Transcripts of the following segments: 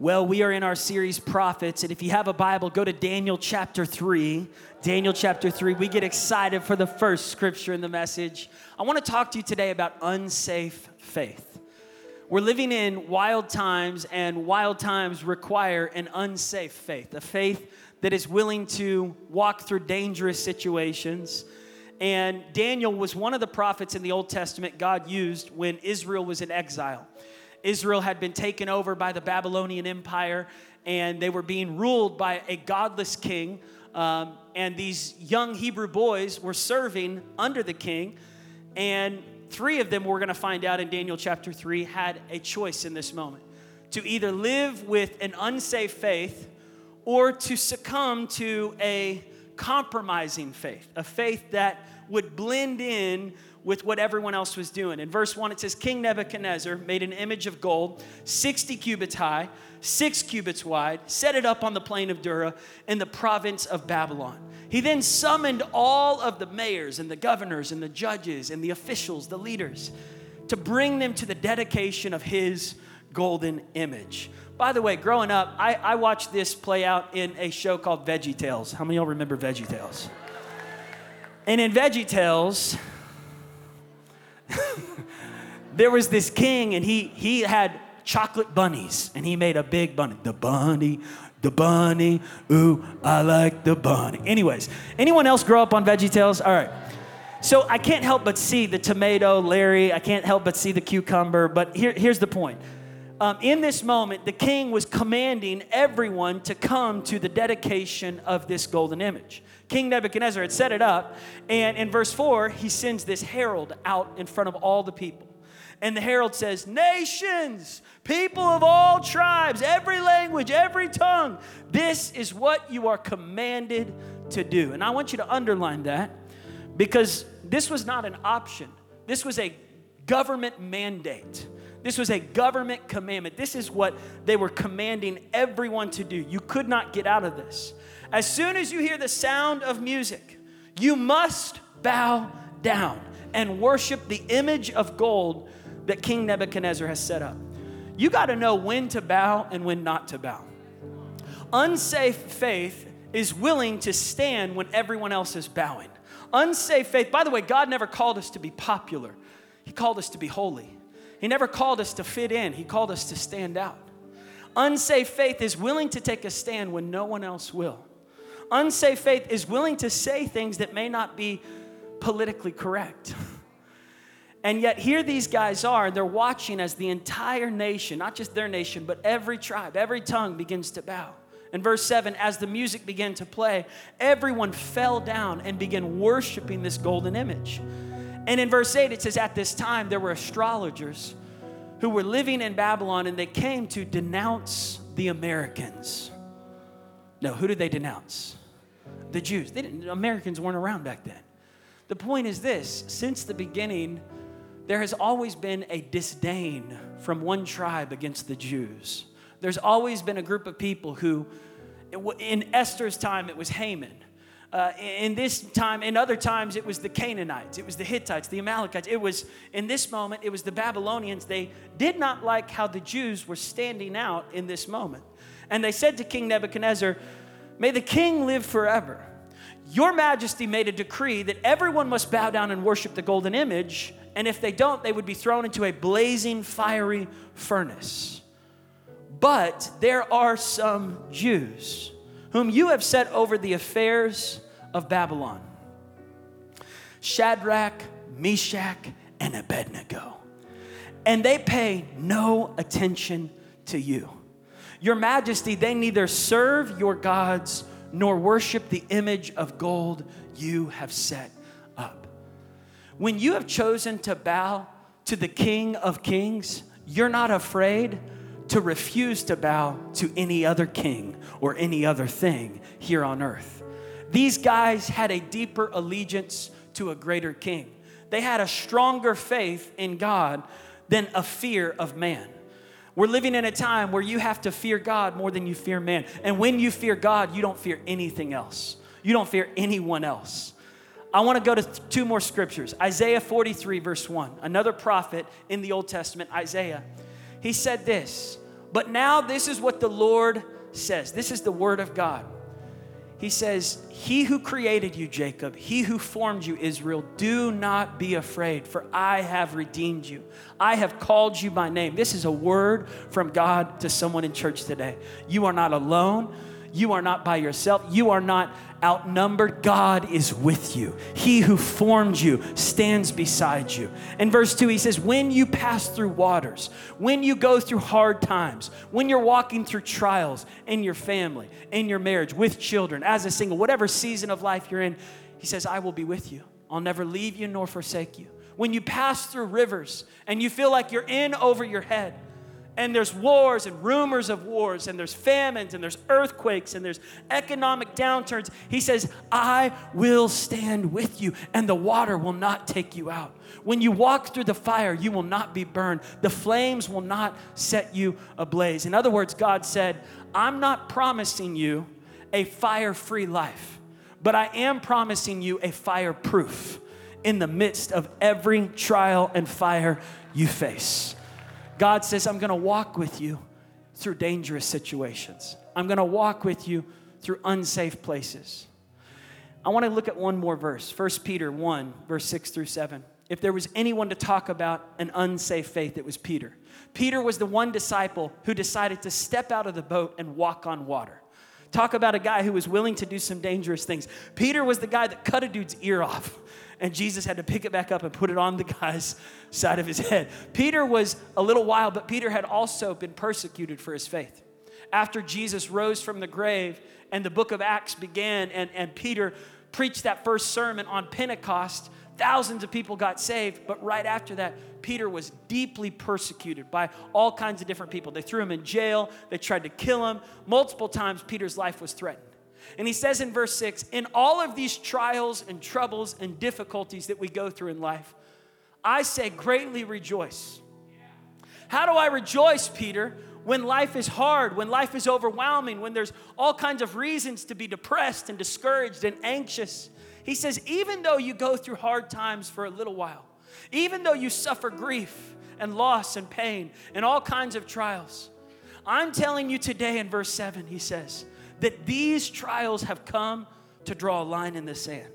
Well, we are in our series Prophets, and if you have a Bible, go to Daniel chapter 3. Daniel chapter 3. We get excited for the first scripture in the message. I want to talk to you today about unsafe faith. We're living in wild times, and wild times require an unsafe faith, a faith that is willing to walk through dangerous situations. And Daniel was one of the prophets in the Old Testament God used when Israel was in exile. Israel had been taken over by the Babylonian Empire, and they were being ruled by a godless king. Um, and these young Hebrew boys were serving under the king. And three of them, we're going to find out in Daniel chapter 3, had a choice in this moment to either live with an unsafe faith or to succumb to a compromising faith, a faith that would blend in with what everyone else was doing. In verse 1, it says King Nebuchadnezzar made an image of gold, 60 cubits high, six cubits wide, set it up on the plain of Dura in the province of Babylon. He then summoned all of the mayors and the governors and the judges and the officials, the leaders, to bring them to the dedication of his golden image. By the way, growing up, I, I watched this play out in a show called Veggie Tales. How many of y'all remember Veggie Tales? And in Veggie Tales, there was this king and he he had chocolate bunnies and he made a big bunny. The bunny the bunny ooh i like the bunny. Anyways anyone else grow up on veggie tales all right. So i can't help but see the tomato larry. I can't help but see the cucumber but here, here's the point. Um, in this moment the king was commanding everyone to come to the dedication of this golden image. King Nebuchadnezzar had set it up. And in verse 4, he sends this herald out in front of all the people. And the herald says, Nations, people of all tribes, every language, every tongue, this is what you are commanded to do. And I want you to underline that because this was not an option, this was a government mandate. This was a government commandment. This is what they were commanding everyone to do. You could not get out of this. As soon as you hear the sound of music, you must bow down and worship the image of gold that King Nebuchadnezzar has set up. You got to know when to bow and when not to bow. Unsafe faith is willing to stand when everyone else is bowing. Unsafe faith, by the way, God never called us to be popular, He called us to be holy. He never called us to fit in, He called us to stand out. Unsafe faith is willing to take a stand when no one else will unsafe faith is willing to say things that may not be politically correct. And yet, here these guys are, and they're watching as the entire nation, not just their nation, but every tribe, every tongue begins to bow. In verse 7, as the music began to play, everyone fell down and began worshiping this golden image. And in verse 8, it says, At this time, there were astrologers who were living in Babylon and they came to denounce the Americans. No, who did they denounce? the Jews. They didn't, Americans weren't around back then. The point is this since the beginning, there has always been a disdain from one tribe against the Jews. There's always been a group of people who, in Esther's time, it was Haman. Uh, in this time, in other times, it was the Canaanites, it was the Hittites, the Amalekites. It was, in this moment, it was the Babylonians. They did not like how the Jews were standing out in this moment. And they said to King Nebuchadnezzar, May the king live forever. Your majesty made a decree that everyone must bow down and worship the golden image, and if they don't, they would be thrown into a blazing, fiery furnace. But there are some Jews whom you have set over the affairs of Babylon Shadrach, Meshach, and Abednego. And they pay no attention to you. Your majesty, they neither serve your gods nor worship the image of gold you have set. When you have chosen to bow to the King of Kings, you're not afraid to refuse to bow to any other king or any other thing here on earth. These guys had a deeper allegiance to a greater king. They had a stronger faith in God than a fear of man. We're living in a time where you have to fear God more than you fear man. And when you fear God, you don't fear anything else. You don't fear anyone else. I want to go to two more scriptures. Isaiah 43, verse 1. Another prophet in the Old Testament, Isaiah. He said this But now, this is what the Lord says this is the word of God. He says, He who created you, Jacob, he who formed you, Israel, do not be afraid, for I have redeemed you. I have called you by name. This is a word from God to someone in church today. You are not alone. You are not by yourself. You are not outnumbered. God is with you. He who formed you stands beside you. In verse 2, he says, When you pass through waters, when you go through hard times, when you're walking through trials in your family, in your marriage, with children, as a single, whatever season of life you're in, he says, I will be with you. I'll never leave you nor forsake you. When you pass through rivers and you feel like you're in over your head, and there's wars and rumors of wars and there's famines and there's earthquakes and there's economic downturns, he says, I will stand with you and the water will not take you out. When you walk through the fire, you will not be burned. The flames will not set you ablaze. In other words, God said, I'm not promising you a fire free life, but I am promising you a fireproof in the midst of every trial and fire you face. God says, I'm going to walk with you through dangerous situations. I'm going to walk with you through unsafe places. I want to look at one more verse 1 Peter 1, verse 6 through 7. If there was anyone to talk about an unsafe faith, it was Peter. Peter was the one disciple who decided to step out of the boat and walk on water. Talk about a guy who was willing to do some dangerous things. Peter was the guy that cut a dude's ear off and Jesus had to pick it back up and put it on the guy's side of his head. Peter was a little wild, but Peter had also been persecuted for his faith. After Jesus rose from the grave and the book of Acts began, and, and Peter preached that first sermon on Pentecost, thousands of people got saved. But right after that, Peter was deeply persecuted by all kinds of different people. They threw him in jail, they tried to kill him. Multiple times, Peter's life was threatened. And he says in verse 6 In all of these trials and troubles and difficulties that we go through in life, I say, greatly rejoice. How do I rejoice, Peter, when life is hard, when life is overwhelming, when there's all kinds of reasons to be depressed and discouraged and anxious? He says, even though you go through hard times for a little while, even though you suffer grief and loss and pain and all kinds of trials, I'm telling you today in verse 7, he says, that these trials have come to draw a line in the sand.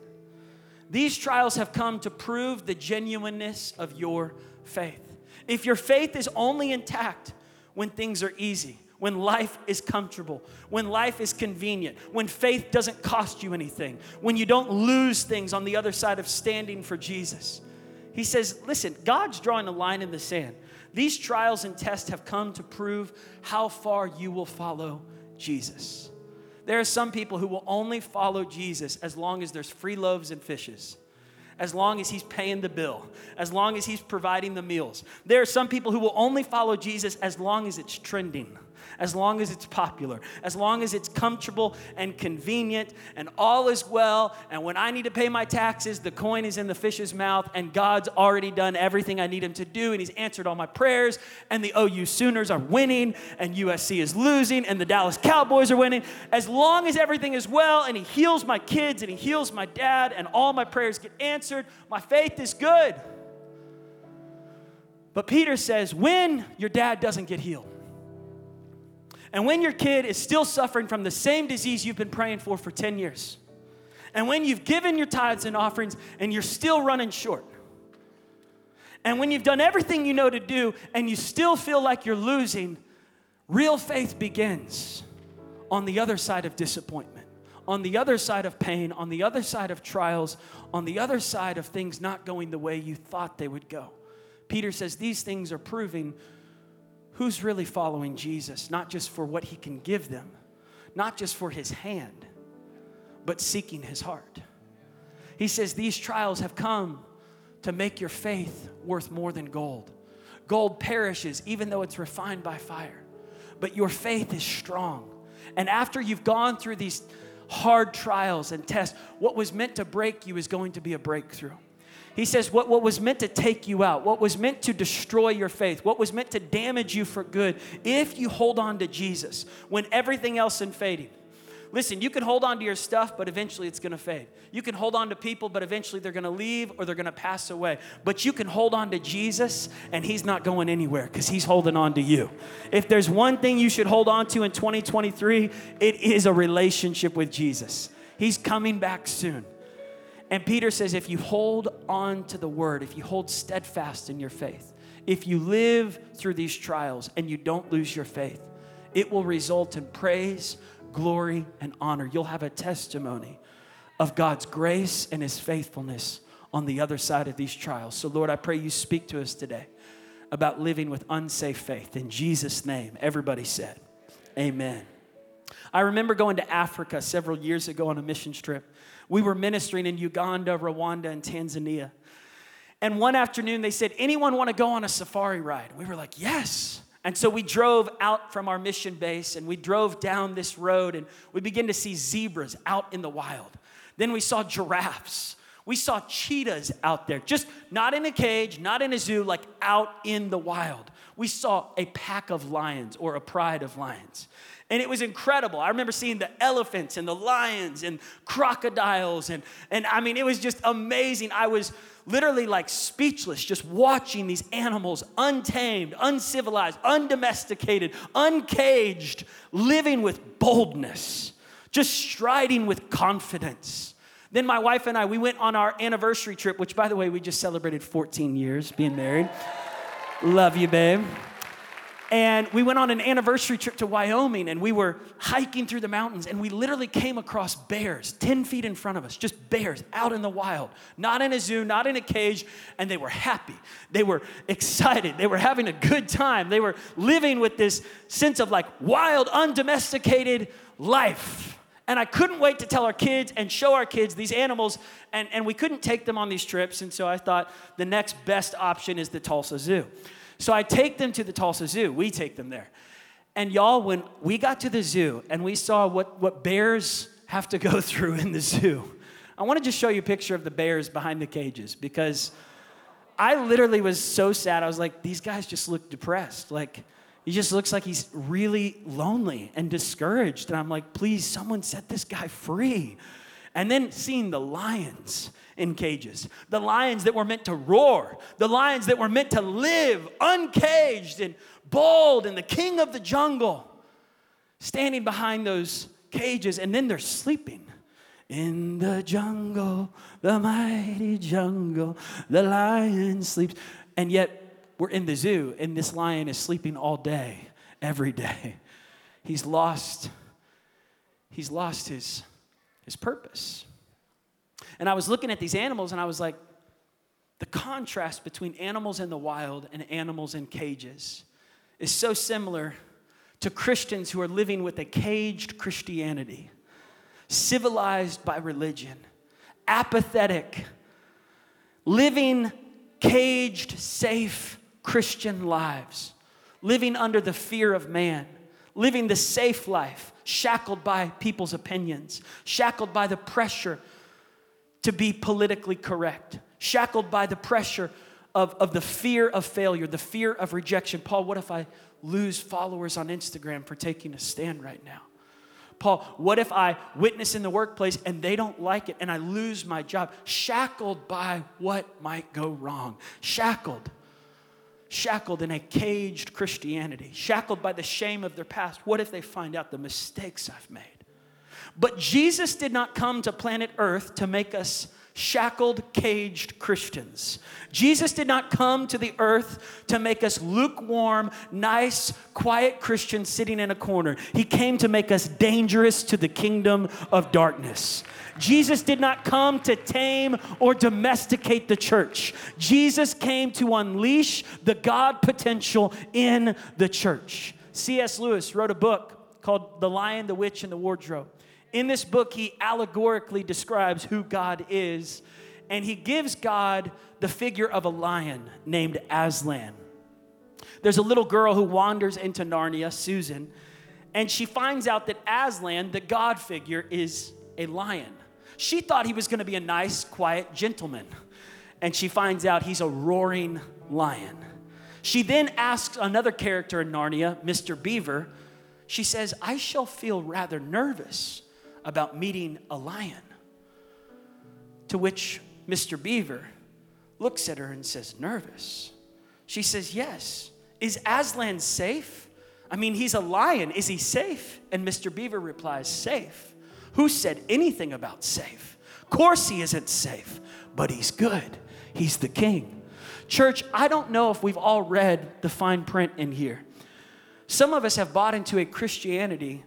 These trials have come to prove the genuineness of your faith. If your faith is only intact when things are easy, when life is comfortable, when life is convenient, when faith doesn't cost you anything, when you don't lose things on the other side of standing for Jesus. He says, listen, God's drawing a line in the sand. These trials and tests have come to prove how far you will follow Jesus. There are some people who will only follow Jesus as long as there's free loaves and fishes, as long as he's paying the bill, as long as he's providing the meals. There are some people who will only follow Jesus as long as it's trending as long as it's popular, as long as it's comfortable and convenient, and all is well. And when I need to pay my taxes, the coin is in the fish's mouth, and God's already done everything I need Him to do, and He's answered all my prayers, and the OU Sooners are winning, and USC is losing, and the Dallas Cowboys are winning. As long as everything is well, and He heals my kids, and He heals my dad, and all my prayers get answered, my faith is good. But Peter says, when your dad doesn't get healed, and when your kid is still suffering from the same disease you've been praying for for 10 years, and when you've given your tithes and offerings and you're still running short, and when you've done everything you know to do and you still feel like you're losing, real faith begins on the other side of disappointment, on the other side of pain, on the other side of trials, on the other side of things not going the way you thought they would go. Peter says these things are proving who's really following Jesus, not just for what he can give them, not just for his hand, but seeking his heart. He says, These trials have come to make your faith worth more than gold. Gold perishes even though it's refined by fire, but your faith is strong. And after you've gone through these hard trials and tests, what was meant to break you is going to be a breakthrough. He says, what, what was meant to take you out, what was meant to destroy your faith, what was meant to damage you for good, if you hold on to Jesus when everything else is fading, Listen, you can hold on to your stuff, but eventually it's gonna fade. You can hold on to people, but eventually they're gonna leave or they're gonna pass away. But you can hold on to Jesus, and He's not going anywhere because He's holding on to you. If there's one thing you should hold on to in 2023, it is a relationship with Jesus. He's coming back soon. And Peter says, if you hold on to the word, if you hold steadfast in your faith, if you live through these trials and you don't lose your faith, it will result in praise, glory, and honor. You'll have a testimony of God's grace and His faithfulness on the other side of these trials. So, Lord, I pray you speak to us today about living with unsafe faith. In Jesus' name, everybody said, Amen. I remember going to Africa several years ago on a mission trip. We were ministering in Uganda, Rwanda, and Tanzania. And one afternoon they said, Anyone want to go on a safari ride? We were like, Yes. And so we drove out from our mission base and we drove down this road and we began to see zebras out in the wild. Then we saw giraffes. We saw cheetahs out there, just not in a cage, not in a zoo, like out in the wild. We saw a pack of lions or a pride of lions. And it was incredible. I remember seeing the elephants and the lions and crocodiles. And, and I mean, it was just amazing. I was literally like speechless just watching these animals untamed, uncivilized, undomesticated, uncaged, living with boldness, just striding with confidence. Then my wife and I, we went on our anniversary trip, which by the way, we just celebrated 14 years being married. Love you, babe. And we went on an anniversary trip to Wyoming and we were hiking through the mountains and we literally came across bears 10 feet in front of us, just bears out in the wild, not in a zoo, not in a cage. And they were happy. They were excited. They were having a good time. They were living with this sense of like wild, undomesticated life. And I couldn't wait to tell our kids and show our kids these animals. And, and we couldn't take them on these trips. And so I thought the next best option is the Tulsa Zoo. So I take them to the Tulsa Zoo. We take them there. And y'all, when we got to the zoo and we saw what, what bears have to go through in the zoo, I want to just show you a picture of the bears behind the cages because I literally was so sad. I was like, these guys just look depressed. Like, he just looks like he's really lonely and discouraged. And I'm like, please, someone set this guy free. And then seeing the lions in cages. The lions that were meant to roar, the lions that were meant to live uncaged and bold, and the king of the jungle standing behind those cages, and then they're sleeping. In the jungle, the mighty jungle, the lion sleeps. And yet, we're in the zoo, and this lion is sleeping all day, every day. He's lost, he's lost his, his purpose. And I was looking at these animals and I was like, the contrast between animals in the wild and animals in cages is so similar to Christians who are living with a caged Christianity, civilized by religion, apathetic, living caged, safe Christian lives, living under the fear of man, living the safe life, shackled by people's opinions, shackled by the pressure to be politically correct, shackled by the pressure of, of the fear of failure, the fear of rejection. Paul, what if I lose followers on Instagram for taking a stand right now? Paul, what if I witness in the workplace and they don't like it and I lose my job? Shackled by what might go wrong. Shackled. Shackled in a caged Christianity. Shackled by the shame of their past. What if they find out the mistakes I've made? But Jesus did not come to planet Earth to make us shackled, caged Christians. Jesus did not come to the earth to make us lukewarm, nice, quiet Christians sitting in a corner. He came to make us dangerous to the kingdom of darkness. Jesus did not come to tame or domesticate the church. Jesus came to unleash the God potential in the church. C.S. Lewis wrote a book called The Lion, the Witch, and the Wardrobe. In this book, he allegorically describes who God is, and he gives God the figure of a lion named Aslan. There's a little girl who wanders into Narnia, Susan, and she finds out that Aslan, the God figure, is a lion. She thought he was going to be a nice, quiet gentleman, and she finds out he's a roaring lion. She then asks another character in Narnia, Mr. Beaver, she says, I shall feel rather nervous about meeting a lion. To which Mr. Beaver looks at her and says, Nervous. She says, Yes. Is Aslan safe? I mean, he's a lion. Is he safe? And Mr. Beaver replies, Safe. Who said anything about safe? Of course, he isn't safe, but he's good. He's the king. Church, I don't know if we've all read the fine print in here. Some of us have bought into a Christianity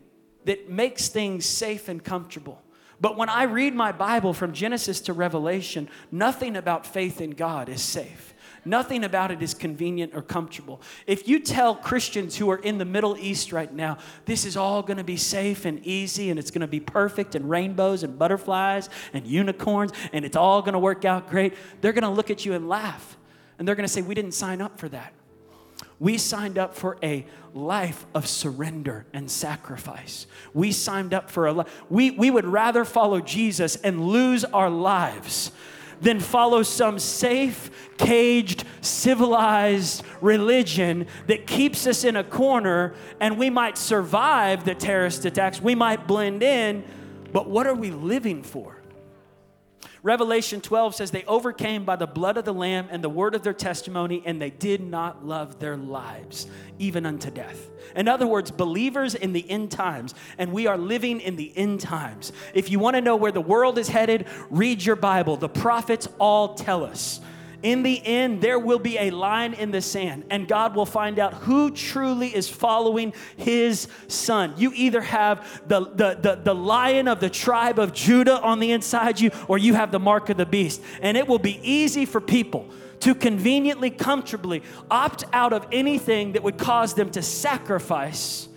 that makes things safe and comfortable. But when I read my Bible from Genesis to Revelation, nothing about faith in God is safe. Nothing about it is convenient or comfortable. If you tell Christians who are in the Middle East right now, this is all going to be safe and easy and it's going to be perfect and rainbows and butterflies and unicorns and it's all going to work out great, they're going to look at you and laugh. And they're going to say, We didn't sign up for that. We signed up for a life of surrender and sacrifice. We signed up for a life. We, we would rather follow Jesus and lose our lives than follow some safe, caged, civilized religion that keeps us in a corner and we might survive the terrorist attacks. We might blend in, but what are we living for? Revelation 12 says they overcame by the blood of the Lamb and the word of their testimony, and they did not love their lives, even unto death. In other words, believers in the end times, and we are living in the end times. If you want to know where the world is headed, read your Bible. The prophets all tell us. In the end, there will be a line in the sand, and God will find out who truly is following His Son. You either have the, the, the, the, lion of the tribe of Judah on the inside you, or you have the mark of the beast. And it will be easy for people to conveniently, comfortably opt out of anything that would cause them to sacrifice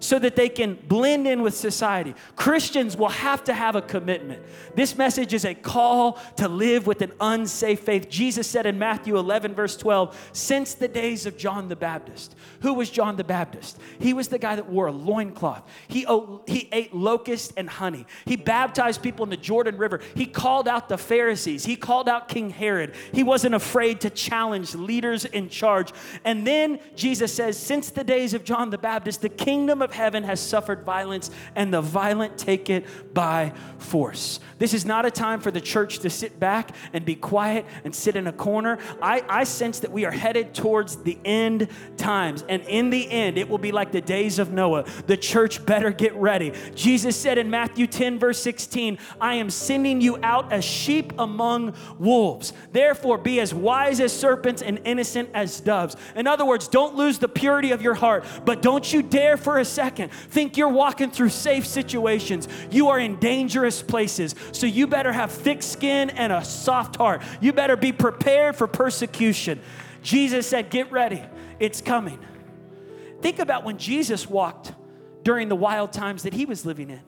so that they can blend in with society. Christians will have to have a commitment. This message is a call to live with an unsafe faith. Jesus said in Matthew 11, verse 12, since the days of John the Baptist. Who was John the Baptist? He was the guy that wore a loincloth. He, he ate locust and honey. He baptized people in the Jordan River. He called out the Pharisees. He called out King Herod. He wasn't afraid to challenge leaders in charge. And then Jesus says, since the days of John the Baptist, the kingdom of of heaven has suffered violence, and the violent take it by force. This is not a time for the church to sit back and be quiet and sit in a corner. I, I sense that we are headed towards the end times, and in the end, it will be like the days of Noah. The church better get ready. Jesus said in Matthew 10, verse 16, I am sending you out as sheep among wolves. Therefore, be as wise as serpents and innocent as doves. In other words, don't lose the purity of your heart, but don't you dare for a second think you're walking through safe situations. You are in dangerous places. So you better have thick skin and a soft heart. You better be prepared for persecution. Jesus said, Get ready, it's coming. Think about when Jesus walked during the wild times that he was living in.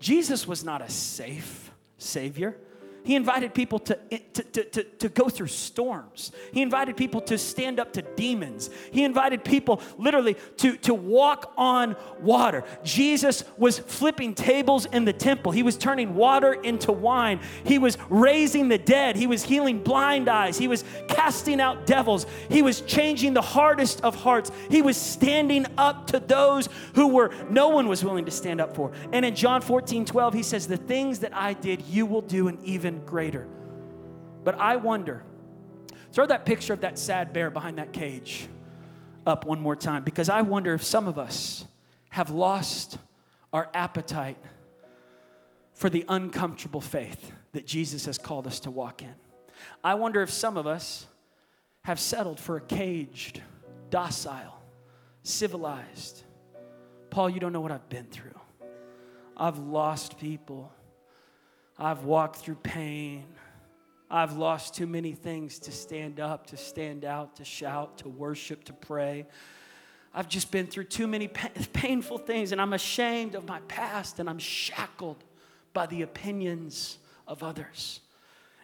Jesus was not a safe Savior. He invited people to, to, to, to, to go through storms. He invited people to stand up to demons. He invited people literally to, to walk on water. Jesus was flipping tables in the temple. He was turning water into wine. He was raising the dead. He was healing blind eyes. He was casting out devils. He was changing the hardest of hearts. He was standing up to those who were no one was willing to stand up for. And in John 14, 12, he says, The things that I did, you will do, and even even greater. But I wonder, throw that picture of that sad bear behind that cage up one more time, because I wonder if some of us have lost our appetite for the uncomfortable faith that Jesus has called us to walk in. I wonder if some of us have settled for a caged, docile, civilized. Paul, you don't know what I've been through. I've lost people. I've walked through pain. I've lost too many things to stand up, to stand out, to shout, to worship, to pray. I've just been through too many painful things, and I'm ashamed of my past, and I'm shackled by the opinions of others.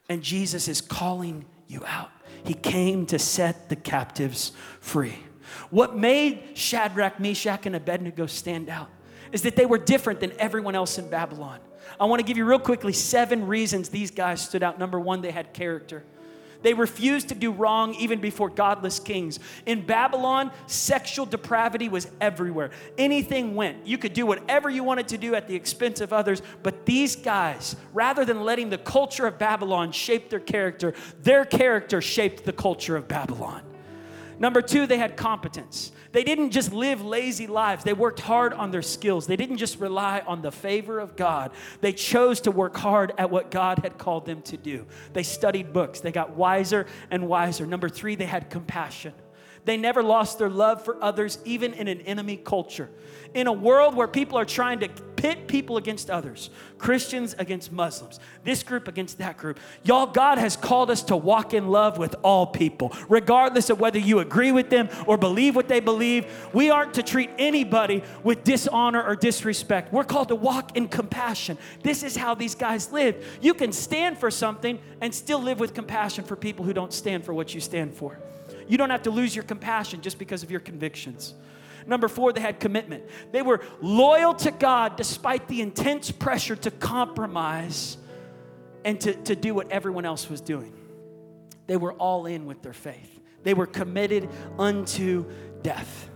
And Jesus is calling you out. He came to set the captives free. What made Shadrach, Meshach, and Abednego stand out is that they were different than everyone else in Babylon. I want to give you real quickly seven reasons these guys stood out. Number one, they had character. They refused to do wrong even before godless kings. In Babylon, sexual depravity was everywhere. Anything went. You could do whatever you wanted to do at the expense of others, but these guys, rather than letting the culture of Babylon shape their character, their character shaped the culture of Babylon. Number two, they had competence. They didn't just live lazy lives, they worked hard on their skills. They didn't just rely on the favor of God, they chose to work hard at what God had called them to do. They studied books, they got wiser and wiser. Number three, they had compassion. They never lost their love for others, even in an enemy culture. In a world where people are trying to pit people against others, Christians against Muslims, this group against that group, y'all, God has called us to walk in love with all people, regardless of whether you agree with them or believe what they believe. We aren't to treat anybody with dishonor or disrespect. We're called to walk in compassion. This is how these guys lived. You can stand for something and still live with compassion for people who don't stand for what you stand for. You don't have to lose your compassion just because of your convictions. Number four, they had commitment. They were loyal to God despite the intense pressure to compromise and to, to do what everyone else was doing. They were all in with their faith, they were committed unto death.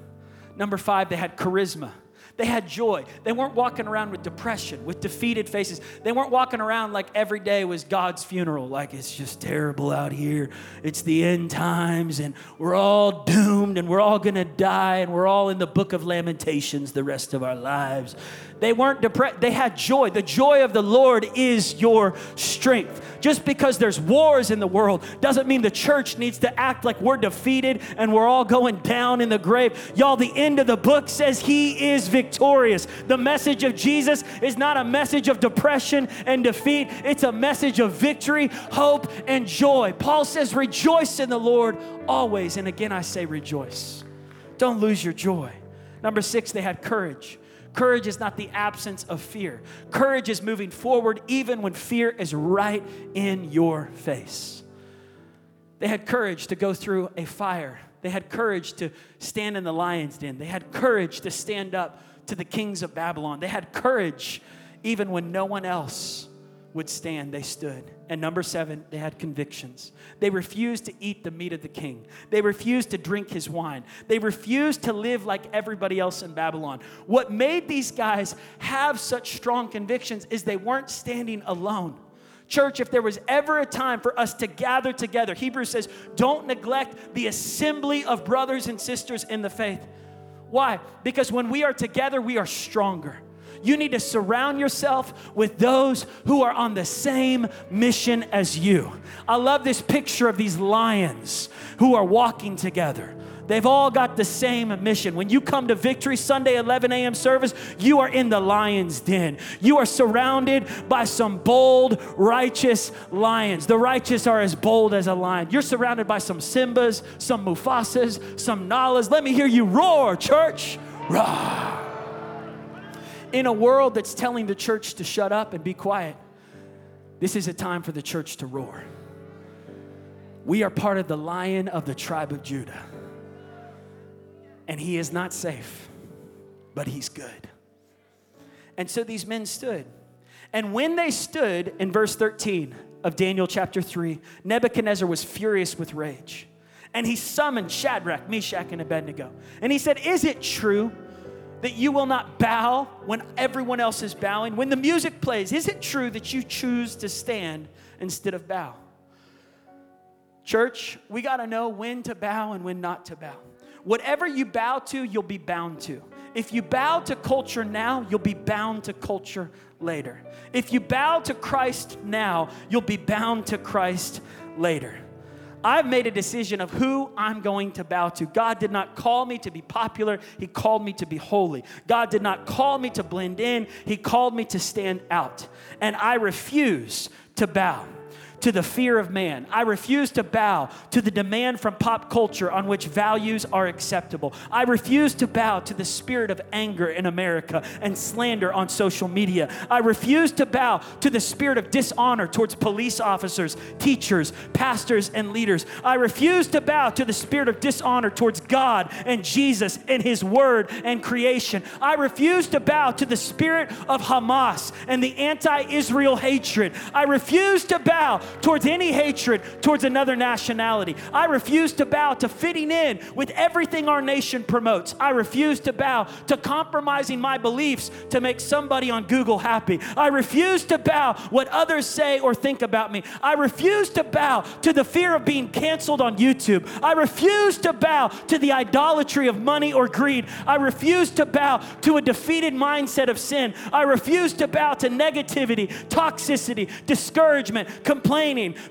Number five, they had charisma. They had joy. They weren't walking around with depression, with defeated faces. They weren't walking around like every day was God's funeral, like it's just terrible out here. It's the end times and we're all doomed and we're all going to die and we're all in the book of Lamentations the rest of our lives. They weren't depressed, they had joy. The joy of the Lord is your strength. Just because there's wars in the world doesn't mean the church needs to act like we're defeated and we're all going down in the grave. Y'all, the end of the book says He is victorious. The message of Jesus is not a message of depression and defeat, it's a message of victory, hope, and joy. Paul says, Rejoice in the Lord always. And again, I say, Rejoice. Don't lose your joy. Number six, they had courage. Courage is not the absence of fear. Courage is moving forward even when fear is right in your face. They had courage to go through a fire. They had courage to stand in the lion's den. They had courage to stand up to the kings of Babylon. They had courage even when no one else would stand, they stood. And number seven, they had convictions. They refused to eat the meat of the king. They refused to drink his wine. They refused to live like everybody else in Babylon. What made these guys have such strong convictions is they weren't standing alone. Church, if there was ever a time for us to gather together, Hebrews says, don't neglect the assembly of brothers and sisters in the faith. Why? Because when we are together, we are stronger. You need to surround yourself with those who are on the same mission as you. I love this picture of these lions who are walking together. They've all got the same mission. When you come to Victory Sunday 11 a.m. service, you are in the lion's den. You are surrounded by some bold, righteous lions. The righteous are as bold as a lion. You're surrounded by some Simbas, some Mufasas, some Nalas. Let me hear you roar, church. Roar in a world that's telling the church to shut up and be quiet, this is a time for the church to roar. We are part of the lion of the tribe of Judah. And he is not safe, but he's good. And so these men stood. And when they stood in verse 13 of Daniel chapter 3, Nebuchadnezzar was furious with rage. And he summoned Shadrach, Meshach, and Abednego. And he said, Is it true that you will not bow when everyone else is bowing? When the music plays, is it true that you choose to stand instead of bow? Church, we got to know when to bow and when not to bow. Whatever you bow to, you'll be bound to. If you bow to culture now, you'll be bound to culture later. If you bow to Christ now, you'll be bound to Christ later. I've made a decision of who I'm going to bow to. God did not call me to be popular, He called me to be holy. God did not call me to blend in, He called me to stand out. And I refuse to bow to the fear of man. I refuse to bow to the demand from pop culture on which values are acceptable. I refuse to bow to the spirit of anger in America and slander on social media. I refuse to bow to the spirit of dishonor towards police officers, teachers, pastors, and leaders. I refuse to bow to the spirit of dishonor towards God and Jesus and His Word and creation. I refuse to bow to the spirit of Hamas and the anti Israel hatred. I refuse to bow towards any hatred towards another nationality. I refuse to bow to fitting in with everything our nation promotes. I refuse to bow to compromising my beliefs to make somebody on Google happy. I refuse to bow what others say or think about me. I refuse to bow to the fear of being canceled on YouTube. I refuse to bow to the idolatry of money or greed. I refuse to bow to a defeated mindset of sin. I refuse to bow to negativity, toxicity, discouragement, complaining,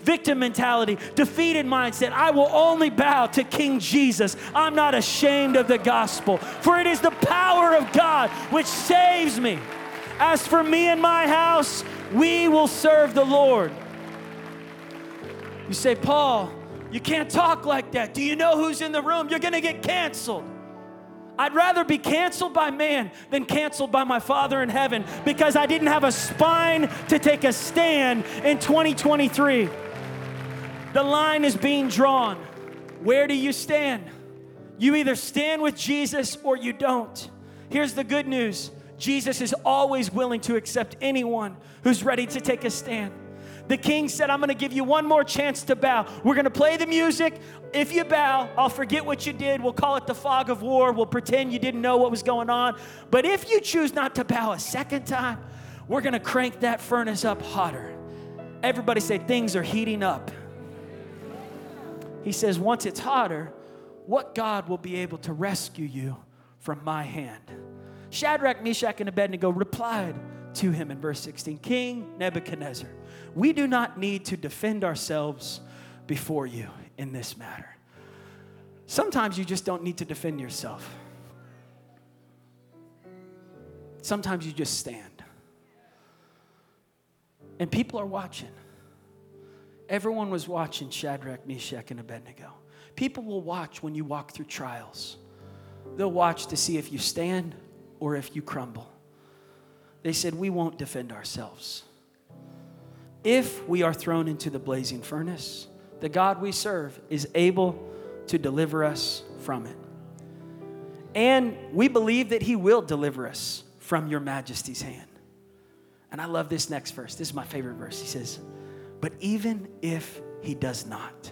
victim mentality, defeated mindset. I will only bow to King Jesus. I'm not ashamed of the gospel, for it is the power of God which saves me. As for me and my house, we will serve the Lord. You say, Paul, you can't talk like that. Do you know who's in the room? You're going to get canceled. I'd rather be canceled by man than canceled by my Father in heaven because I didn't have a spine to take a stand in 2023. The line is being drawn. Where do you stand? You either stand with Jesus or you don't. Here's the good news Jesus is always willing to accept anyone who's ready to take a stand. The king said, I'm going to give you one more chance to bow. We're going to play the music. If you bow, I'll forget what you did. We'll call it the fog of war. We'll pretend you didn't know what was going on. But if you choose not to bow a second time, we're going to crank that furnace up hotter. Everybody say, Things are heating up. He says, Once it's hotter, what God will be able to rescue you from my hand? Shadrach, Meshach, and Abednego replied to him in verse 16 King Nebuchadnezzar, we do not need to defend ourselves before you in this matter. Sometimes you just don't need to defend yourself. Sometimes you just stand. And people are watching. Everyone was watching Shadrach, Meshach, and Abednego. People will watch when you walk through trials. They'll watch to see if you stand or if you crumble. They said, We won't defend ourselves. If we are thrown into the blazing furnace, the God we serve is able to deliver us from it. And we believe that He will deliver us from your majesty's hand. And I love this next verse. This is my favorite verse. He says, But even if He does not,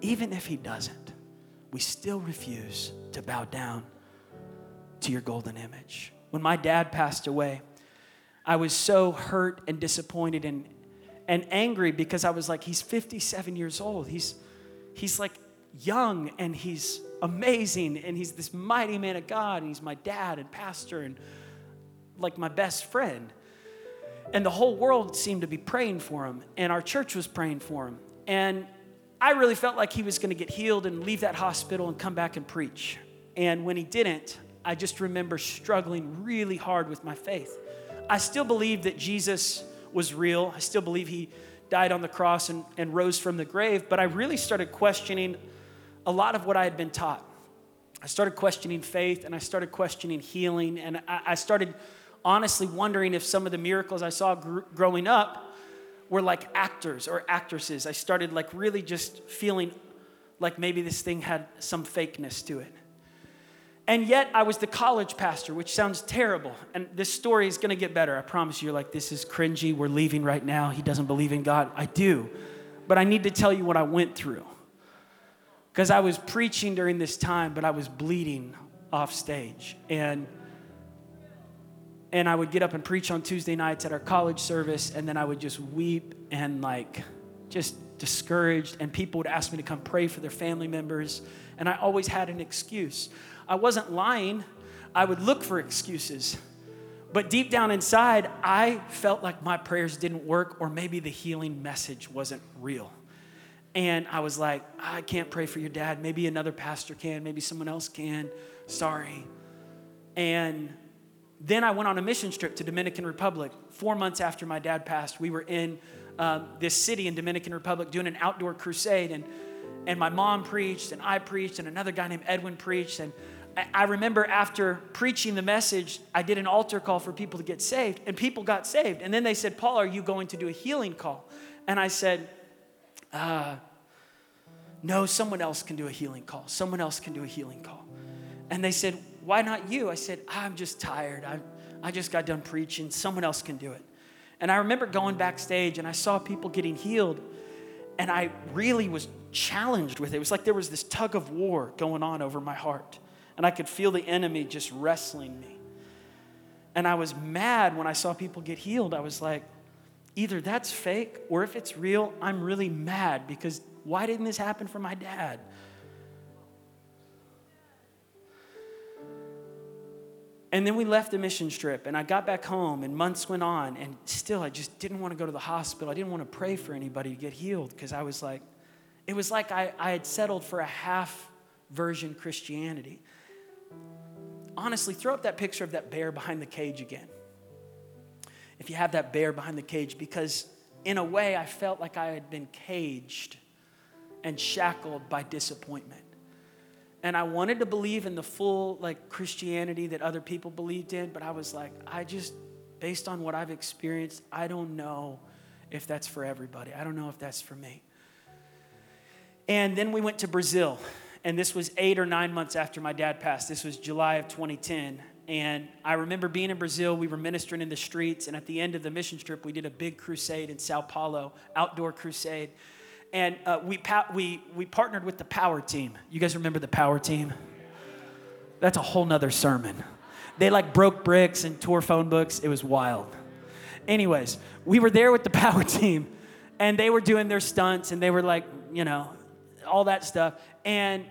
even if He doesn't, we still refuse to bow down to your golden image. When my dad passed away, I was so hurt and disappointed and, and angry because I was like, he's 57 years old. He's, he's like young and he's amazing and he's this mighty man of God and he's my dad and pastor and like my best friend. And the whole world seemed to be praying for him and our church was praying for him. And I really felt like he was going to get healed and leave that hospital and come back and preach. And when he didn't, I just remember struggling really hard with my faith. I still believe that Jesus was real. I still believe he died on the cross and, and rose from the grave, but I really started questioning a lot of what I had been taught. I started questioning faith and I started questioning healing, and I, I started honestly wondering if some of the miracles I saw gr- growing up were like actors or actresses. I started like really just feeling like maybe this thing had some fakeness to it. And yet, I was the college pastor, which sounds terrible. And this story is going to get better. I promise you. You're like, this is cringy. We're leaving right now. He doesn't believe in God. I do. But I need to tell you what I went through. Because I was preaching during this time, but I was bleeding off stage. And and I would get up and preach on Tuesday nights at our college service, and then I would just weep and like just discouraged. And people would ask me to come pray for their family members, and I always had an excuse. I wasn't lying. I would look for excuses. But deep down inside, I felt like my prayers didn't work, or maybe the healing message wasn't real. And I was like, I can't pray for your dad. Maybe another pastor can. Maybe someone else can. Sorry. And then I went on a mission trip to Dominican Republic. Four months after my dad passed, we were in um, this city in Dominican Republic doing an outdoor crusade. And and my mom preached, and I preached, and another guy named Edwin preached. And I remember after preaching the message, I did an altar call for people to get saved, and people got saved. And then they said, Paul, are you going to do a healing call? And I said, uh, No, someone else can do a healing call. Someone else can do a healing call. And they said, Why not you? I said, I'm just tired. I, I just got done preaching. Someone else can do it. And I remember going backstage and I saw people getting healed, and I really was challenged with it. It was like there was this tug of war going on over my heart, and I could feel the enemy just wrestling me. And I was mad when I saw people get healed. I was like, either that's fake, or if it's real, I'm really mad because why didn't this happen for my dad? And then we left the mission trip, and I got back home, and months went on, and still I just didn't want to go to the hospital. I didn't want to pray for anybody to get healed because I was like, it was like I, I had settled for a half version Christianity. Honestly, throw up that picture of that bear behind the cage again. If you have that bear behind the cage, because in a way I felt like I had been caged and shackled by disappointment and I wanted to believe in the full like Christianity that other people believed in, but I was like, I just, based on what I've experienced, I don't know if that's for everybody. I don't know if that's for me. And then we went to Brazil, and this was eight or nine months after my dad passed. This was July of 2010. And I remember being in Brazil, we were ministering in the streets, and at the end of the mission trip, we did a big crusade in Sao Paulo, outdoor crusade and uh, we, we, we partnered with the power team. You guys remember the power team? That's a whole nother sermon. They like broke bricks and tore phone books. It was wild. Anyways, we were there with the power team and they were doing their stunts and they were like, you know, all that stuff. And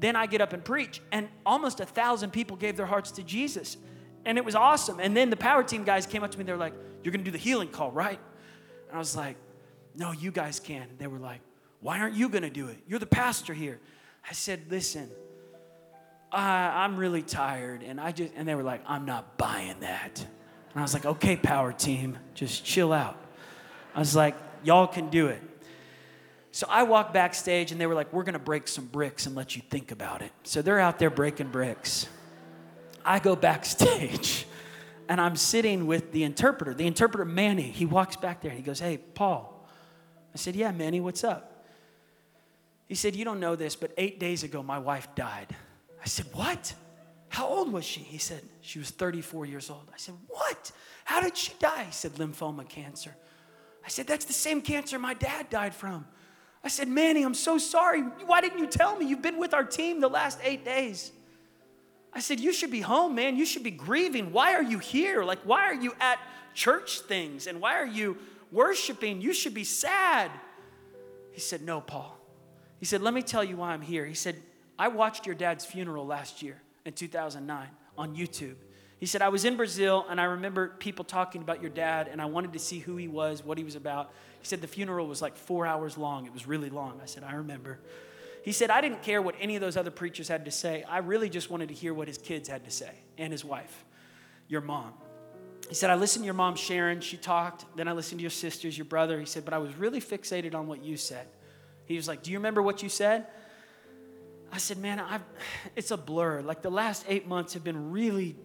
then I get up and preach, and almost a thousand people gave their hearts to Jesus. And it was awesome. And then the power team guys came up to me, they're like, You're gonna do the healing call, right? And I was like, no, you guys can. They were like, Why aren't you to do it? You're the pastor here. I said, Listen, I'm really tired. And I just, and they were like, I'm not buying that. And I was like, Okay, power team, just chill out. I was like, Y'all can do it. So I walked backstage and they were like, We're going to break some bricks and let you think about it. So they're out there breaking bricks. I go backstage and I'm sitting with the interpreter. The interpreter, Manny, he walks back there and he goes, Hey, Paul, I said, Yeah, Manny, what's up? He said, You don't know this, but eight days ago, my wife died. I said, What? How old was she? He said, She was 34 years old. I said, What? How did she die? He said, Lymphoma cancer. I said, That's the same cancer my dad died from. I said, Manny, I'm so sorry. Why didn't you tell me? You've been with our team the last eight days. I said, You should be home, man. You should be grieving. Why are you here? Like, why are you at church things? And why are you worshiping. You should be sad. He said, No, Paul. He said, Let me tell you why I'm here. He said, I watched your dad's funeral last year in 2009 on YouTube. He said, I was in Brazil and I remember people talking about your dad and I wanted to see who he was, what he was about. He said, The funeral was like four hours long. It was really long. I said, I remember. He said, I didn't care what any of those other preachers had to say. I really just wanted to hear what his kids had to say and his wife, your mom. He said, I listened to your mom, Sharon. She talked. Then I listened to your sisters, your brother. He said, but I was really fixated on what you said. He was like, Do you remember what you said? I said, Man, I've, it's a blur. Like the last eight months have been really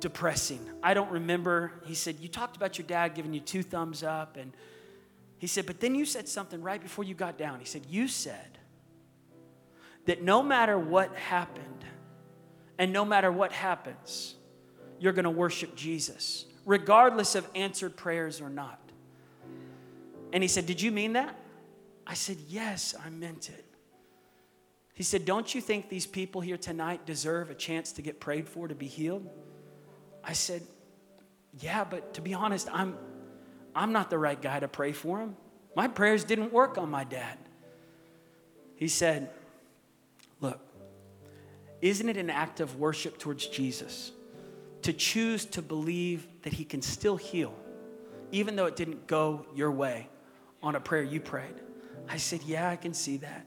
depressing. I don't remember. He said, You talked about your dad giving you two thumbs up. And he said, But then you said something right before you got down. He said, You said that no matter what happened and no matter what happens, you're going to worship Jesus, regardless of answered prayers or not. And he said, Did you mean that? I said, Yes, I meant it. He said, Don't you think these people here tonight deserve a chance to get prayed for to be healed? I said, Yeah, but to be honest, I'm, I'm not the right guy to pray for him. My prayers didn't work on my dad. He said, Look, isn't it an act of worship towards Jesus to choose to believe that He can still heal, even though it didn't go your way on a prayer you prayed. I said, Yeah, I can see that.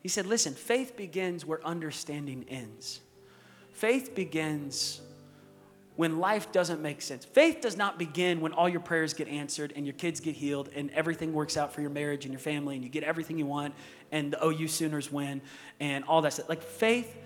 He said, Listen, faith begins where understanding ends. Faith begins when life doesn't make sense. Faith does not begin when all your prayers get answered and your kids get healed and everything works out for your marriage and your family and you get everything you want and the OU Sooners win and all that stuff. Like faith,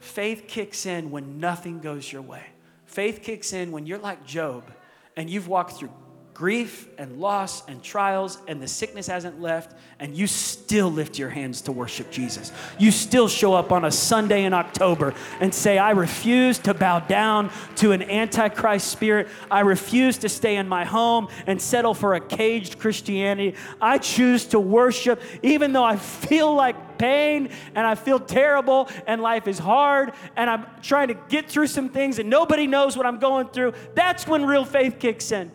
faith kicks in when nothing goes your way. Faith kicks in when you're like Job and you've walked through grief and loss and trials, and the sickness hasn't left, and you still lift your hands to worship Jesus. You still show up on a Sunday in October and say, I refuse to bow down to an antichrist spirit. I refuse to stay in my home and settle for a caged Christianity. I choose to worship, even though I feel like pain and I feel terrible and life is hard and I'm trying to get through some things and nobody knows what I'm going through. That's when real faith kicks in.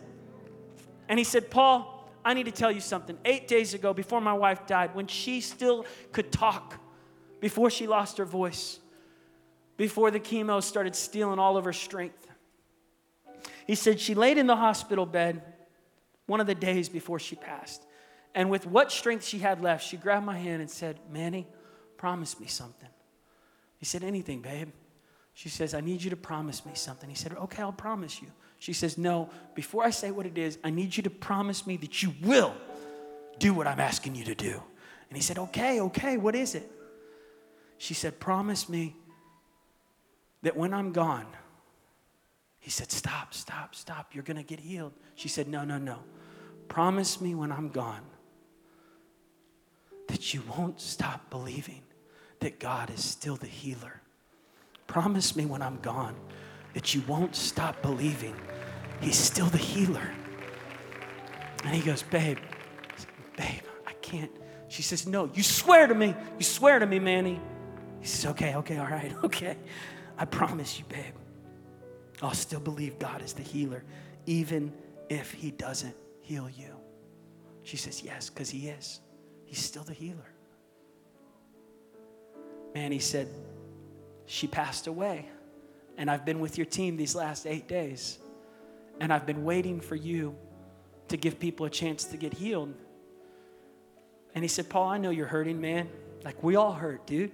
And he said, Paul, I need to tell you something. Eight days ago, before my wife died, when she still could talk, before she lost her voice, before the chemo started stealing all of her strength, he said she laid in the hospital bed one of the days before she passed. And with what strength she had left, she grabbed my hand and said, Manny, promise me something. He said, Anything, babe. She says, I need you to promise me something. He said, Okay, I'll promise you. She says, No, before I say what it is, I need you to promise me that you will do what I'm asking you to do. And he said, Okay, okay, what is it? She said, Promise me that when I'm gone, he said, Stop, stop, stop. You're going to get healed. She said, No, no, no. Promise me when I'm gone that you won't stop believing that God is still the healer. Promise me when I'm gone that you won't stop believing He's still the healer. And he goes, Babe, babe, I can't. She says, No, you swear to me. You swear to me, Manny. He says, Okay, okay, all right, okay. I promise you, babe. I'll still believe God is the healer, even if He doesn't heal you. She says, Yes, because He is. He's still the healer. Manny said, She passed away. And I've been with your team these last eight days. And I've been waiting for you to give people a chance to get healed. And he said, Paul, I know you're hurting, man. Like we all hurt, dude.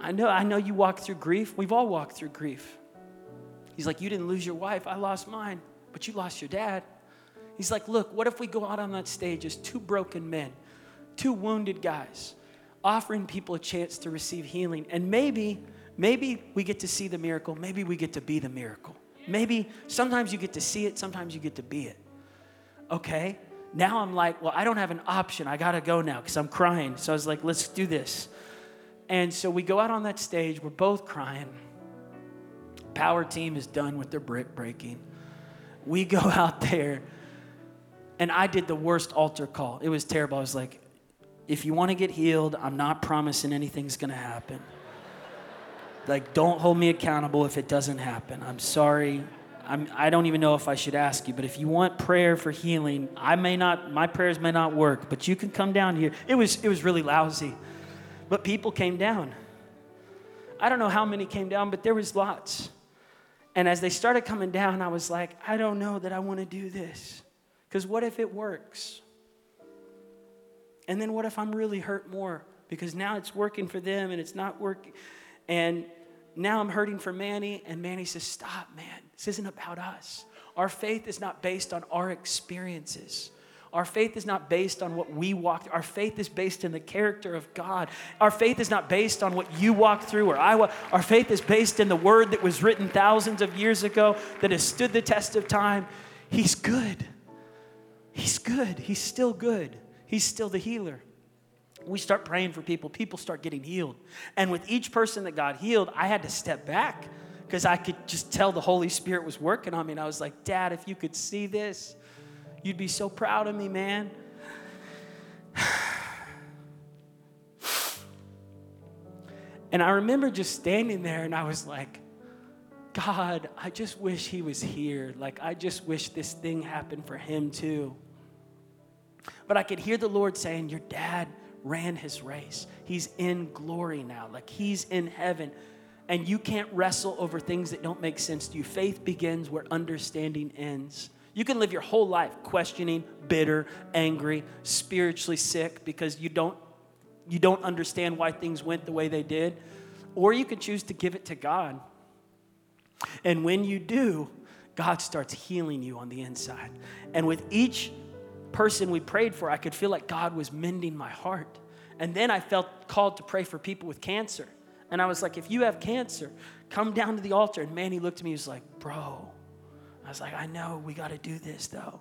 I know, I know you walk through grief. We've all walked through grief. He's like, You didn't lose your wife. I lost mine, but you lost your dad. He's like, Look, what if we go out on that stage as two broken men, two wounded guys, offering people a chance to receive healing? And maybe Maybe we get to see the miracle. Maybe we get to be the miracle. Maybe sometimes you get to see it, sometimes you get to be it. Okay? Now I'm like, well, I don't have an option. I got to go now because I'm crying. So I was like, let's do this. And so we go out on that stage. We're both crying. Power team is done with their brick breaking. We go out there, and I did the worst altar call. It was terrible. I was like, if you want to get healed, I'm not promising anything's going to happen. Like, don't hold me accountable if it doesn't happen. I'm sorry. I'm, I don't even know if I should ask you, but if you want prayer for healing, I may not, my prayers may not work, but you can come down here. It was, it was really lousy, but people came down. I don't know how many came down, but there was lots. And as they started coming down, I was like, I don't know that I want to do this. Because what if it works? And then what if I'm really hurt more? Because now it's working for them and it's not working. And now I'm hurting for Manny, and Manny says, Stop, man. This isn't about us. Our faith is not based on our experiences. Our faith is not based on what we walk through. Our faith is based in the character of God. Our faith is not based on what you walk through or I walk. Our faith is based in the word that was written thousands of years ago that has stood the test of time. He's good. He's good. He's still good. He's still the healer we start praying for people, people start getting healed. And with each person that got healed, I had to step back because I could just tell the Holy Spirit was working on me. And I was like, Dad, if you could see this, you'd be so proud of me, man. And I remember just standing there and I was like, God, I just wish he was here. Like, I just wish this thing happened for him too. But I could hear the Lord saying, Your dad ran his race. He's in glory now, like he's in heaven. And you can't wrestle over things that don't make sense to you. Faith begins where understanding ends. You can live your whole life questioning, bitter, angry, spiritually sick because you don't you don't understand why things went the way they did, or you can choose to give it to God. And when you do, God starts healing you on the inside. And with each person we prayed for, I could feel like God was mending my heart. And then I felt called to pray for people with cancer. And I was like, if you have cancer, come down to the altar. And man, he looked at me, he was like, bro. I was like, I know, we got to do this though.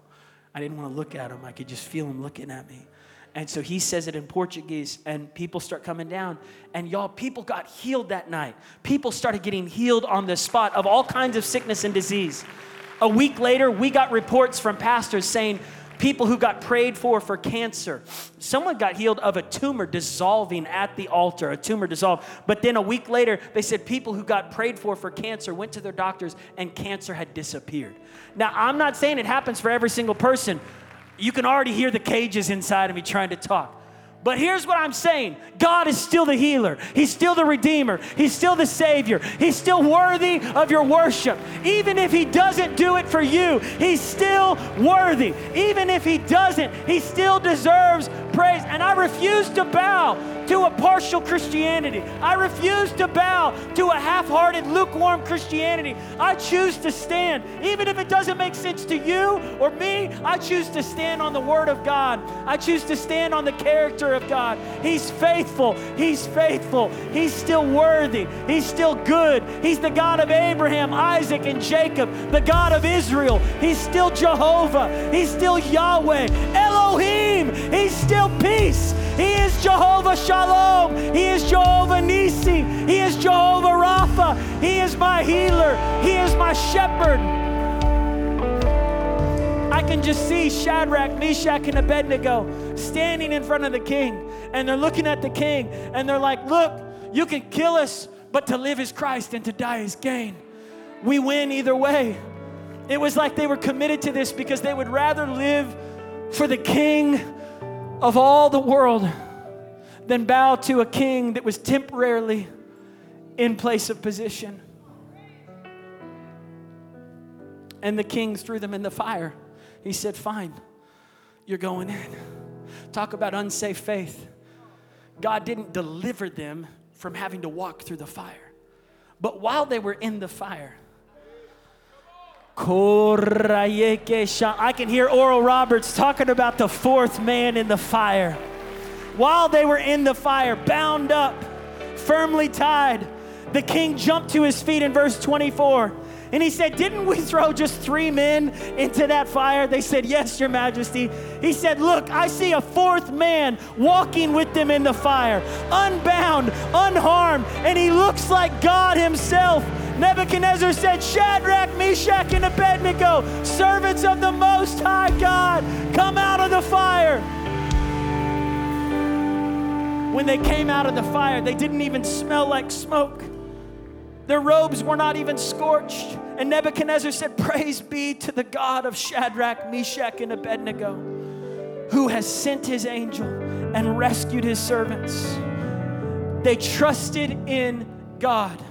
I didn't want to look at him. I could just feel him looking at me. And so he says it in Portuguese, and people start coming down. And y'all, people got healed that night. People started getting healed on the spot of all kinds of sickness and disease. A week later, we got reports from pastors saying people who got prayed for for cancer. Someone got healed of a tumor dissolving at the altar, a tumor dissolved. But then a week later, they said people who got prayed for for cancer went to their doctors and cancer had disappeared. Now, I'm not saying it happens for every single person. You can already hear the cages inside of me trying to talk. But here's what I'm saying God is still the healer, He's still the Redeemer, He's still the Savior, He's still worthy of your worship. Even if He doesn't do it for you, He's still worthy. Even if He doesn't, He still deserves praise. And I refuse to bow to a partial Christianity. I refuse to bow to a half hearted, lukewarm Christianity. I choose to stand. Even if it doesn't make sense to you or me, I choose to stand on the Word of God. I choose to stand on the character of God. He's faithful. He's faithful. He's still worthy. He's still good. He's the God of Abraham, Isaac, and Jacob, the God of Israel. He's still Jehovah. He's still Yahweh. Elohim. He's still peace. He is Jehovah Shalom. He is Jehovah Nisi. He is Jehovah Rapha. He is my healer. He is my shepherd. I can just see Shadrach, Meshach, and Abednego standing in front of the king, and they're looking at the king, and they're like, Look, you can kill us, but to live is Christ and to die is gain. We win either way. It was like they were committed to this because they would rather live for the king of all the world than bow to a king that was temporarily in place of position. And the king threw them in the fire. He said, Fine, you're going in. Talk about unsafe faith. God didn't deliver them from having to walk through the fire. But while they were in the fire, I can hear Oral Roberts talking about the fourth man in the fire. While they were in the fire, bound up, firmly tied, the king jumped to his feet in verse 24. And he said, Didn't we throw just three men into that fire? They said, Yes, Your Majesty. He said, Look, I see a fourth man walking with them in the fire, unbound, unharmed, and he looks like God Himself. Nebuchadnezzar said, Shadrach, Meshach, and Abednego, servants of the Most High God, come out of the fire. When they came out of the fire, they didn't even smell like smoke. Their robes were not even scorched. And Nebuchadnezzar said, Praise be to the God of Shadrach, Meshach, and Abednego, who has sent his angel and rescued his servants. They trusted in God.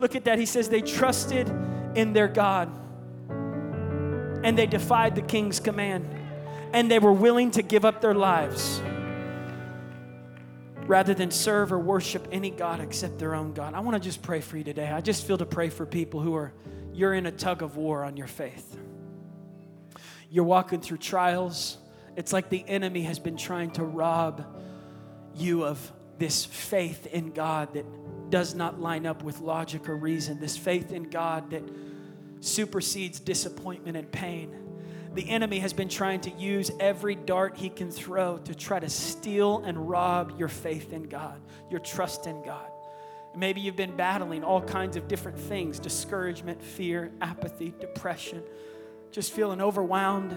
Look at that. He says they trusted in their God and they defied the king's command and they were willing to give up their lives rather than serve or worship any God except their own God. I want to just pray for you today. I just feel to pray for people who are, you're in a tug of war on your faith. You're walking through trials. It's like the enemy has been trying to rob you of this faith in God that does not line up with logic or reason, this faith in God that supersedes disappointment and pain. The enemy has been trying to use every dart he can throw to try to steal and rob your faith in God, your trust in God. Maybe you've been battling all kinds of different things discouragement, fear, apathy, depression, just feeling overwhelmed.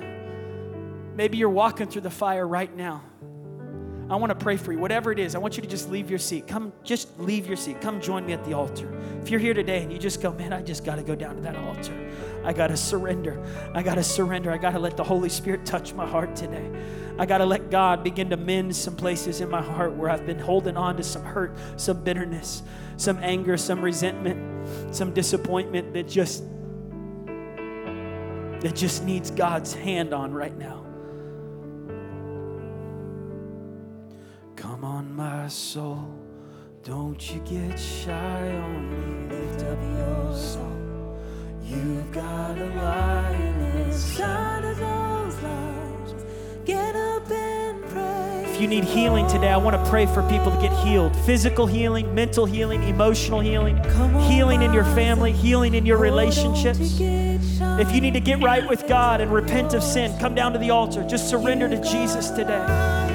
Maybe you're walking through the fire right now. I want to pray for you. Whatever it is, I want you to just leave your seat. Come, just leave your seat. Come join me at the altar. If you're here today and you just go, man, I just got to go down to that altar. I got to surrender. I got to surrender. I got to let the Holy Spirit touch my heart today. I got to let God begin to mend some places in my heart where I've been holding on to some hurt, some bitterness, some anger, some resentment, some disappointment that just that just needs God's hand on right now. Come on, my soul, don't you get shy on me. Lift up your soul. You've got a lion inside of those. Get up and pray. If you need healing today, I want to pray for people to get healed physical healing, mental healing, emotional healing, healing in your family, healing in your oh, relationships. If you need to get right with God and repent of sin, come down to the altar. Just surrender to Jesus today.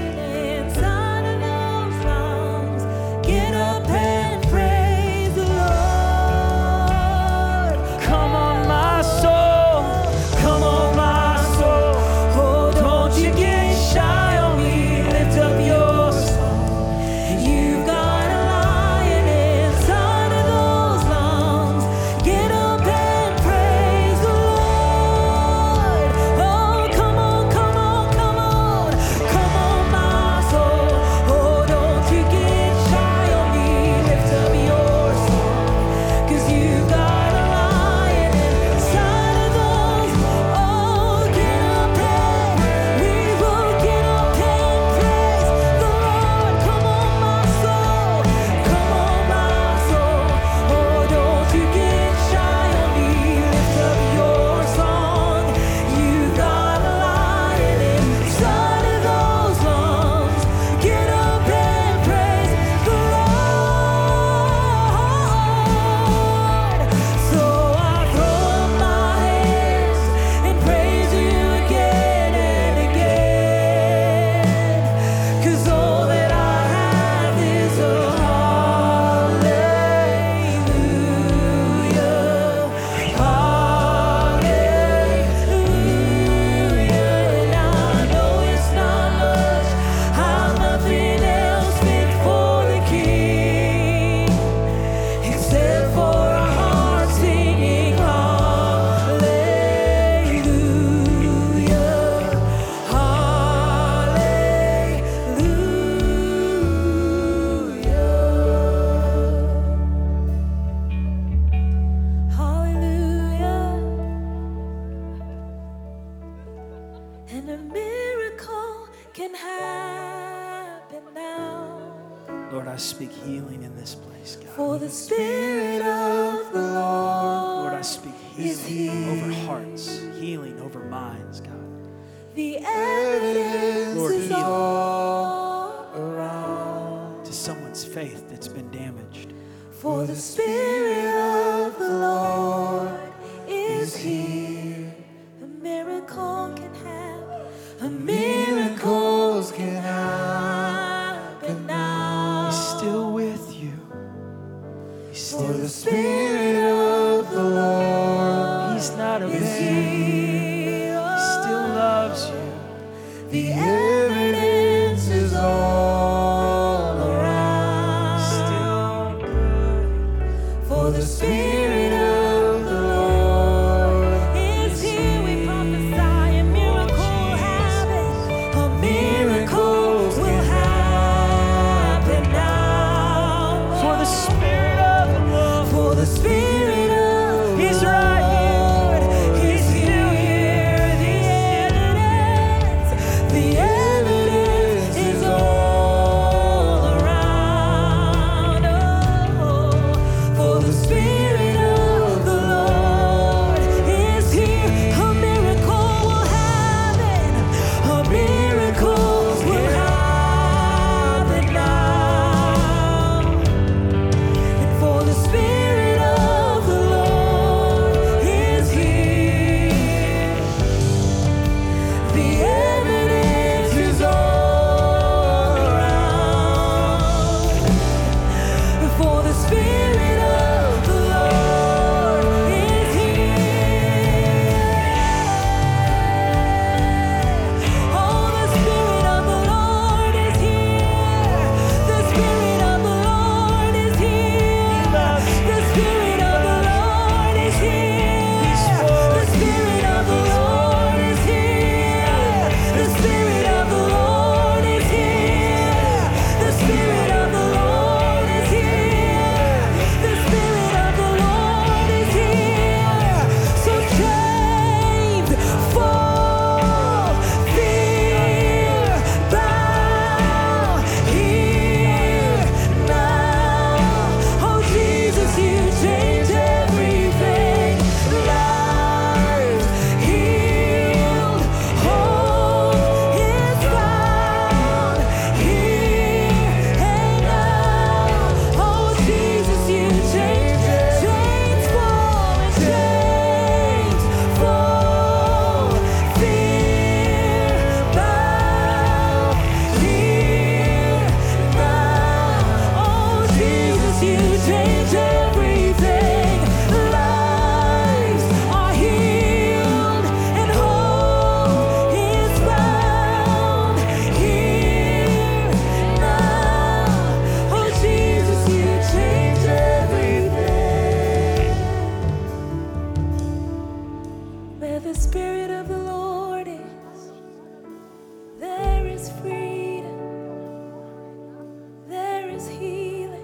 is healing.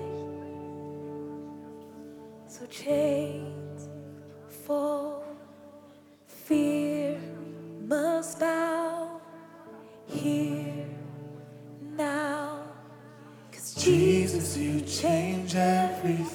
So chains fall, fear must bow here now. Cause Jesus, you change everything.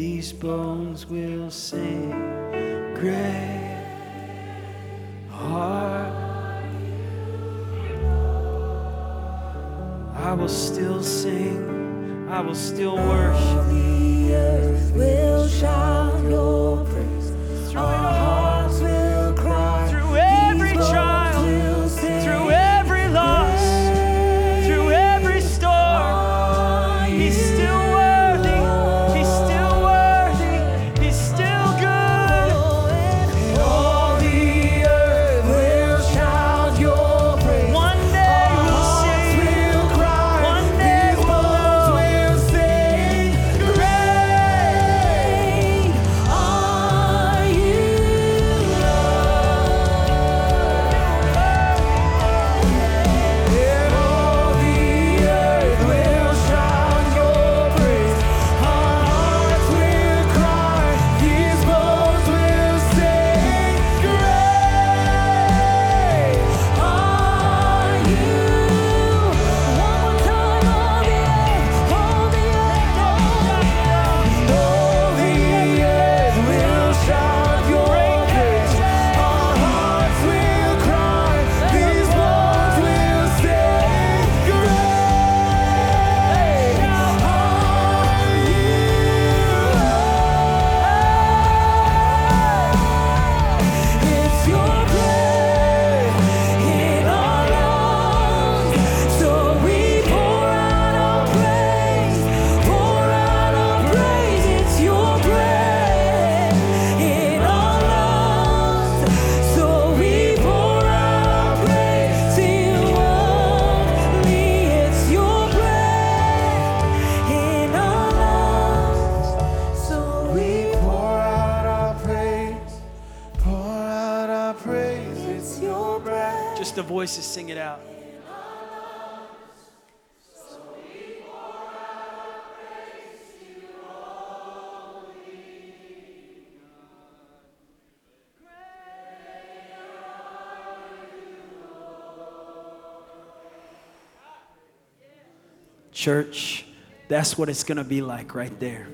these bones will sing. Great are I will still sing. I will still worship. The earth will shine. Church, that's what it's going to be like right there.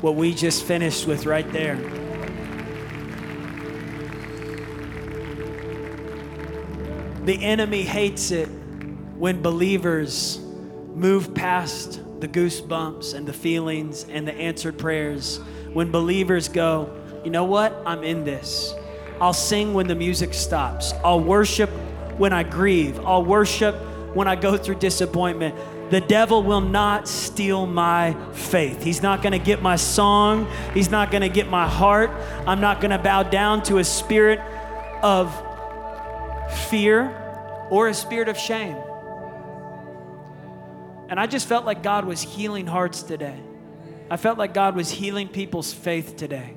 What we just finished with right there. The enemy hates it when believers move past the goosebumps and the feelings and the answered prayers. When believers go, you know what? I'm in this. I'll sing when the music stops. I'll worship when I grieve. I'll worship when I go through disappointment. The devil will not steal my faith. He's not going to get my song. He's not going to get my heart. I'm not going to bow down to a spirit of fear or a spirit of shame. And I just felt like God was healing hearts today. I felt like God was healing people's faith today.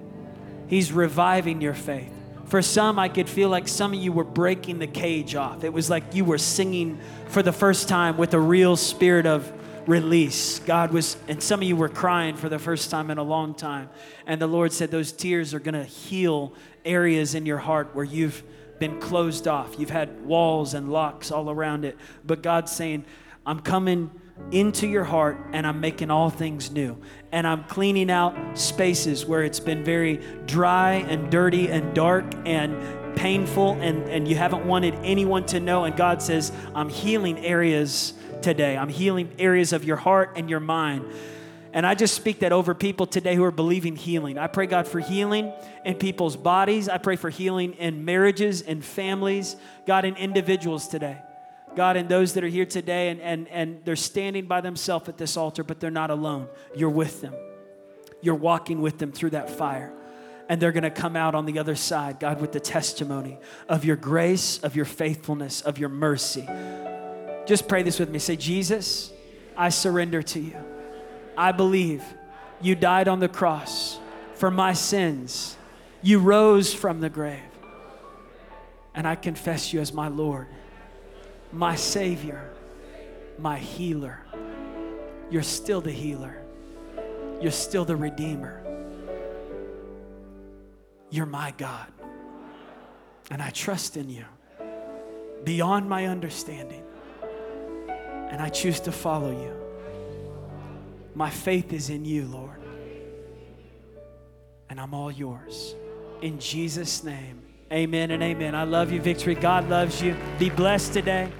He's reviving your faith. For some, I could feel like some of you were breaking the cage off. It was like you were singing for the first time with a real spirit of release. God was, and some of you were crying for the first time in a long time. And the Lord said those tears are going to heal areas in your heart where you've been closed off. You've had walls and locks all around it. But God's saying, I'm coming into your heart and I'm making all things new. And I'm cleaning out spaces where it's been very dry and dirty and dark and painful and, and you haven't wanted anyone to know. And God says, I'm healing areas today. I'm healing areas of your heart and your mind. And I just speak that over people today who are believing healing. I pray, God, for healing in people's bodies. I pray for healing in marriages and families, God, in individuals today. God, and those that are here today and, and, and they're standing by themselves at this altar, but they're not alone. You're with them. You're walking with them through that fire. And they're going to come out on the other side, God, with the testimony of your grace, of your faithfulness, of your mercy. Just pray this with me. Say, Jesus, I surrender to you. I believe you died on the cross for my sins. You rose from the grave. And I confess you as my Lord my Savior, my healer. You're still the healer. You're still the Redeemer. You're my God. And I trust in you beyond my understanding. And I choose to follow you. My faith is in you, Lord. And I'm all yours. In Jesus' name, amen and amen. I love you, Victory. God loves you. Be blessed today.